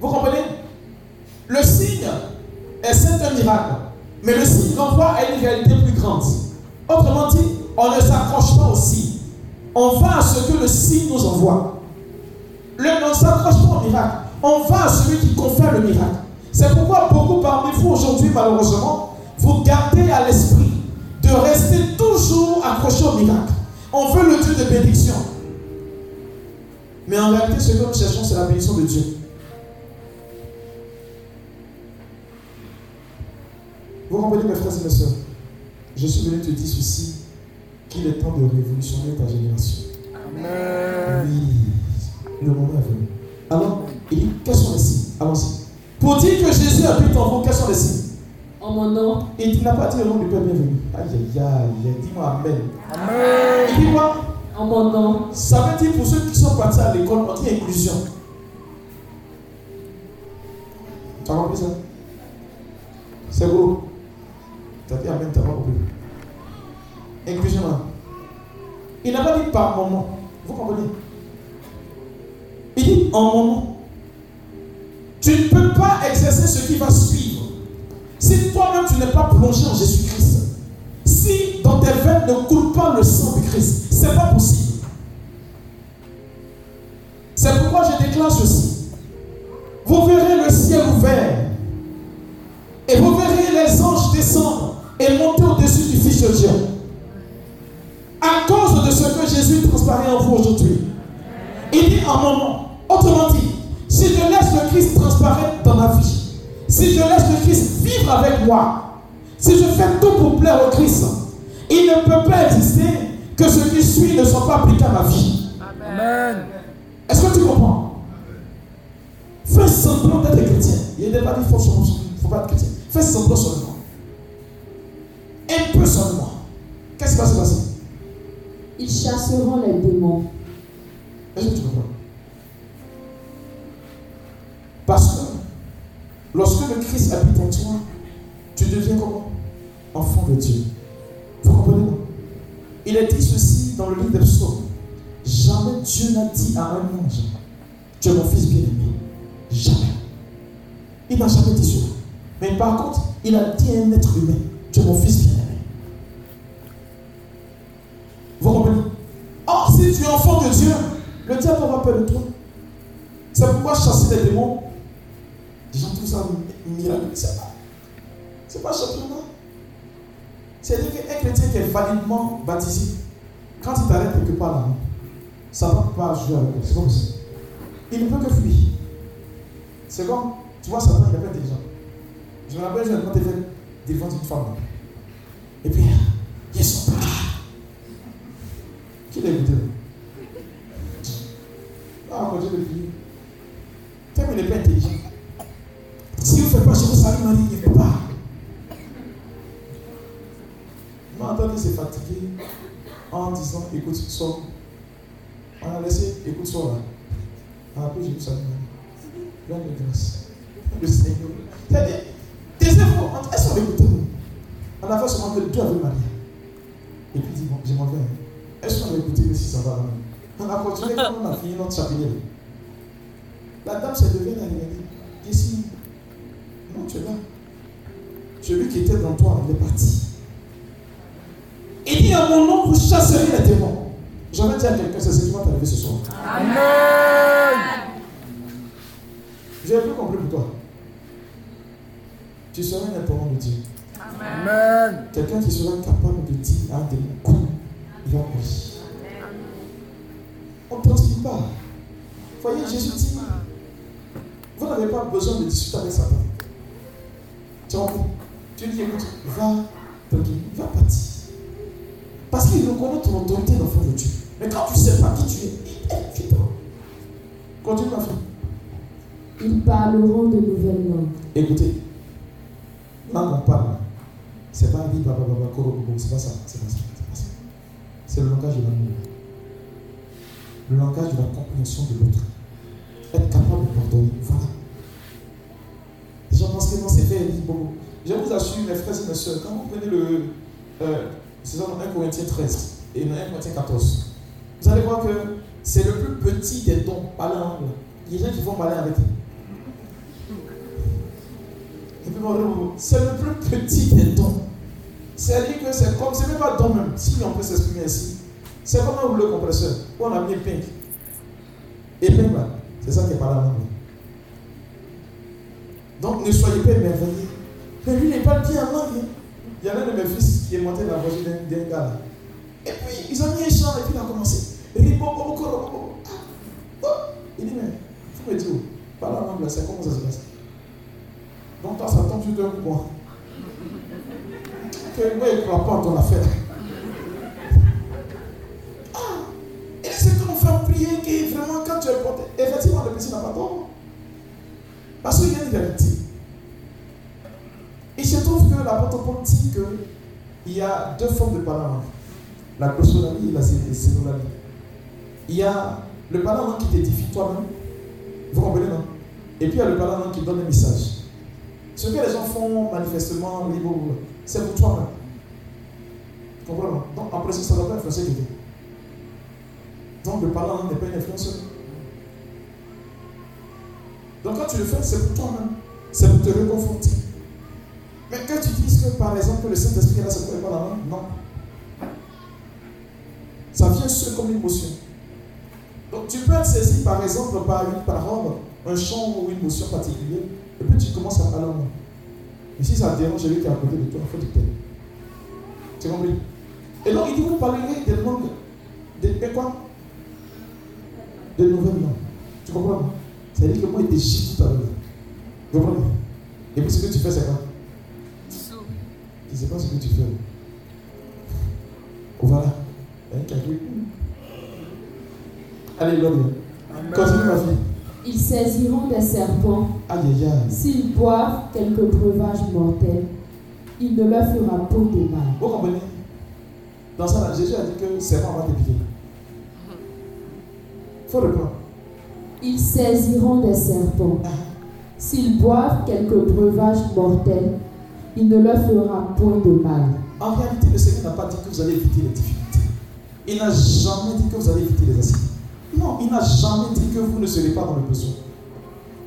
Vous comprenez? Le signe est c'est un miracle. Mais le signe renvoie à une réalité plus grande. Autrement dit, on ne s'accroche pas au signe. On va à ce que le signe nous envoie. Le, on ne s'accroche pas au miracle. On va à celui qui confère le miracle. C'est pourquoi beaucoup parmi vous aujourd'hui, malheureusement, vous gardez à l'esprit de rester toujours accroché au miracle. On veut le Dieu de bénédiction. Mais en réalité, ce que nous cherchons, c'est la bénédiction de Dieu. Vous comprenez, mes frères et mes soeurs Je suis venu te dire ceci qu'il est temps de révolutionner ta génération. Amen. Oui, le moment est venu. Alors, il dit quels sont les signes? Allons-y. Pour dire que Jésus habite en vous, quels sont les signes? En mon nom, Et il n'a pas dit le nom du Père bienvenu. Aïe, aïe, aïe, dis-moi Amen. Amen. Il dit quoi en mon nom, Ça veut dire pour ceux qui sont partis à l'école, on dit inclusion. Tu as compris ça? C'est beau. Tu as dit Amen, tu n'as pas compris. Inclusion là. Il n'a pas dit par nom. Vous comprenez? Il dit en mon nom. Tu ne peux pas exercer ce qui va suivre. Si toi-même tu n'es pas plongé en Jésus-Christ, si dans tes veines ne coule pas le sang de Christ, ce n'est pas possible. C'est pourquoi je déclare ceci. Vous verrez le ciel ouvert. Et vous verrez les anges descendre et monter au-dessus du Fils de Dieu. À cause de ce que Jésus transparaît en vous aujourd'hui. Il dit mon nom. Autrement dit, si je laisse le Christ transparaître dans ma vie, si je laisse le Christ vivre avec moi, si je fais tout pour plaire au Christ, il ne peut pas exister que ce qui suit ne soit pas appliqué à ma vie. Amen. Est-ce que tu comprends? Fais semblant d'être chrétien. Il n'est pas dit qu'il faut, faut pas être chrétien. Fais semblant seulement. Un peu seulement. Qu'est-ce qui va se passer? Ils chasseront les démons. Est-ce que tu comprends? Parce que Lorsque le Christ habite en toi, tu deviens comment? Enfant de Dieu. Vous comprenez? Il est dit ceci dans le livre des psaumes. Jamais Dieu n'a dit à un ange, tu es mon fils bien-aimé. Jamais. Il n'a jamais dit cela. Mais par contre, il a dit à un être humain, tu es mon fils bien-aimé. Vous comprenez? Or, si tu es enfant de Dieu, le diable aura peur de toi. C'est pourquoi chasser les démons, les gens trouvent ça miraculeux. C'est pas, c'est pas championnat. C'est-à-dire qu'un chrétien qui est validement baptisé, quand il t'arrête quelque part là, ça ne va pas jouer avec lui. C'est comme ça. Il ne peut que fuir. C'est comme, tu vois, Satan, il est pas intelligent. Je me rappelle, j'ai demandé devant une femme. Et puis, il son pas. Qui l'a écouté? Ah, quand je le prier. Tellement il n'est pas intelligent. Si vous ne faites pas chez vous, ça Marie, ne fait pas. Moi, entendu s'est fatigué en disant écoute, sors. On a laissé écoute, sors là. Après, j'ai vu ça Marie. Plein de grâce. Le Seigneur. C'est-à-dire, taisez-vous. Est-ce qu'on écoute On a fait seulement que deux avec Marie. Et puis dit bon, je m'en vais. Est-ce qu'on a écouté si ça va On a continué quand on a fini notre chapelet. La dame s'est levée, elle a dit Ici, non, tu es là. Celui qui était dans toi, il est parti. Il dit à mon nom, vous chasserez les démons. J'aimerais dire à quelqu'un, c'est ce qui va t'arriver ce soir. Amen. J'ai peu compris pour toi. Tu seras un important de Dieu. Amen. Quelqu'un qui sera capable de dire à un démon, il va mourir. On ne transpire pas. Voyez, Jésus dit vous n'avez pas besoin de discuter avec Satan. Tu vois, tu dis, écoute, va va partir. Parce qu'il reconnaît ton autorité d'enfant de Dieu. Mais quand tu ne sais pas qui tu es, il est Continue ma fille. Ils parleront de nouvelles langues. Écoutez, quand on parle, c'est pas dit baba koro c'est pas ça, c'est pas ça, c'est pas ça. C'est le langage de l'amour. Le langage de la compréhension de l'autre être capable de pardonner. Voilà. Les gens pensent que non, c'est fait. Je vous assure, mes frères et mes soeurs, quand vous prenez le. Euh, c'est dans 1 Corinthiens 13 et 1 Corinthiens 14, vous allez voir que c'est le plus petit des dons, pas l'angle. Il y a des gens qui vont parler avec c'est le plus petit des dons. C'est-à-dire que c'est comme, c'est même pas don même, si on peut s'exprimer ainsi. C'est comme un rouleau compresseur, on a mis épingle. Épingle là. C'est ça qui est par là. Donc ne soyez pas émerveillés. Mais lui, n'est pas bien en langue. Il y a un de mes fils qui est monté dans la voiture d'un gars. Et puis, ils ont mis un chant et puis il a commencé. Il dit, mais, faut me dire, parle en anglais, c'est comment ça se passe Donc, toi, ça tombe sur toi moi. Que moi, il ne croit pas en ton affaire. prier qui vraiment, quand tu es porté, effectivement, le petit n'a pas tort. Parce qu'il y a une vérité. Il se trouve que l'apôtre Paul dit qu'il y a deux formes de parlement. La glossolalie et la cénolalie. Il y a le parlement qui t'édifie toi-même. Vous comprenez, non? Et puis il y a le parlement qui donne un message. Ce que les gens font manifestement, c'est pour toi-même. Vous comprenez Donc, après, ça doit pas influencer quelqu'un. Donc le parlant n'est pas une influence. Donc quand tu le fais, c'est pour toi-même. C'est pour te réconforter. Mais que tu dises que par exemple le Saint-Esprit est là, ça ne pas la main, non. Ça vient seul comme une émotion. Donc tu peux être saisi par exemple par une parole, un chant ou une émotion particulière, et puis tu commences à parler en main. Et si ça dérange celui qui est à côté de toi, il faut te taire. Tu compris Et donc il dit vous parlerez des langues. De quoi? De nouvelles langues. Tu comprends? C'est-à-dire que moi, il déchire tout à l'heure. Tu comprends Et puis ce que tu fais, c'est quoi? Tu ne sais pas ce que tu fais. Voilà. Allez, Continue ma fille. Ils saisiront des serpents. S'ils boivent quelques breuvages mortels, il ne leur fera pas de mal. Vous comprenez? Dans ça, Jésus a dit que serpent va te piquer. Ils saisiront des serpents. S'ils boivent quelques breuvages mortels, il ne leur fera point de mal. En réalité, le Seigneur n'a pas dit que vous allez éviter les difficultés. Il n'a jamais dit que vous allez éviter les accidents. Non, il n'a jamais dit que vous ne serez pas dans le besoin.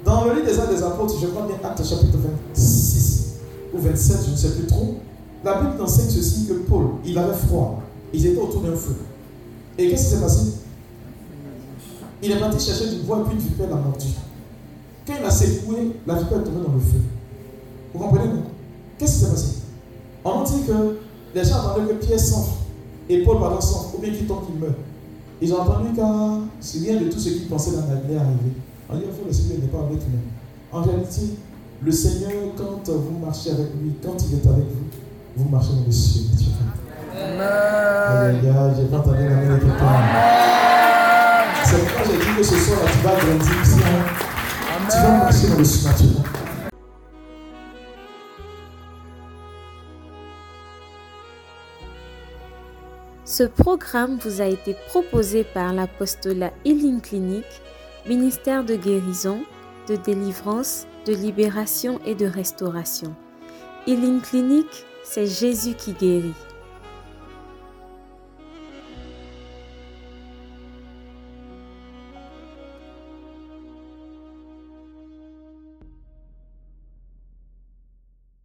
Dans le livre des Actes des Apôtres, je crois bien Actes chapitre 26 ou 27, je ne sais plus trop, la Bible enseigne ceci que Paul, il avait froid. Ils étaient autour d'un feu. Et qu'est-ce qui s'est passé? Il est parti chercher du bois et puis une vipère l'a mordu. Quand il a secoué, la vipère est tombée dans le feu. Vous comprenez non Qu'est-ce qui s'est passé? On dit que les gens attendaient que Pierre s'enfle et Paul pardon s'enfle, ou bien qu'il tombe, qu'il meurt. Ils ont entendu car c'est rien de tout ce qu'ils pensaient dans la vie arrivé. On dit que le Seigneur n'est pas avec nous. En réalité, le Seigneur, quand vous marchez avec lui, quand il est avec vous, vous marchez dans le ciel. Amen. J'ai pas entendu la main de quelqu'un. Ce. Ce programme vous a été proposé par l'apostolat Healing Clinic, ministère de guérison, de délivrance, de libération et de restauration. Healing Clinic, c'est Jésus qui guérit.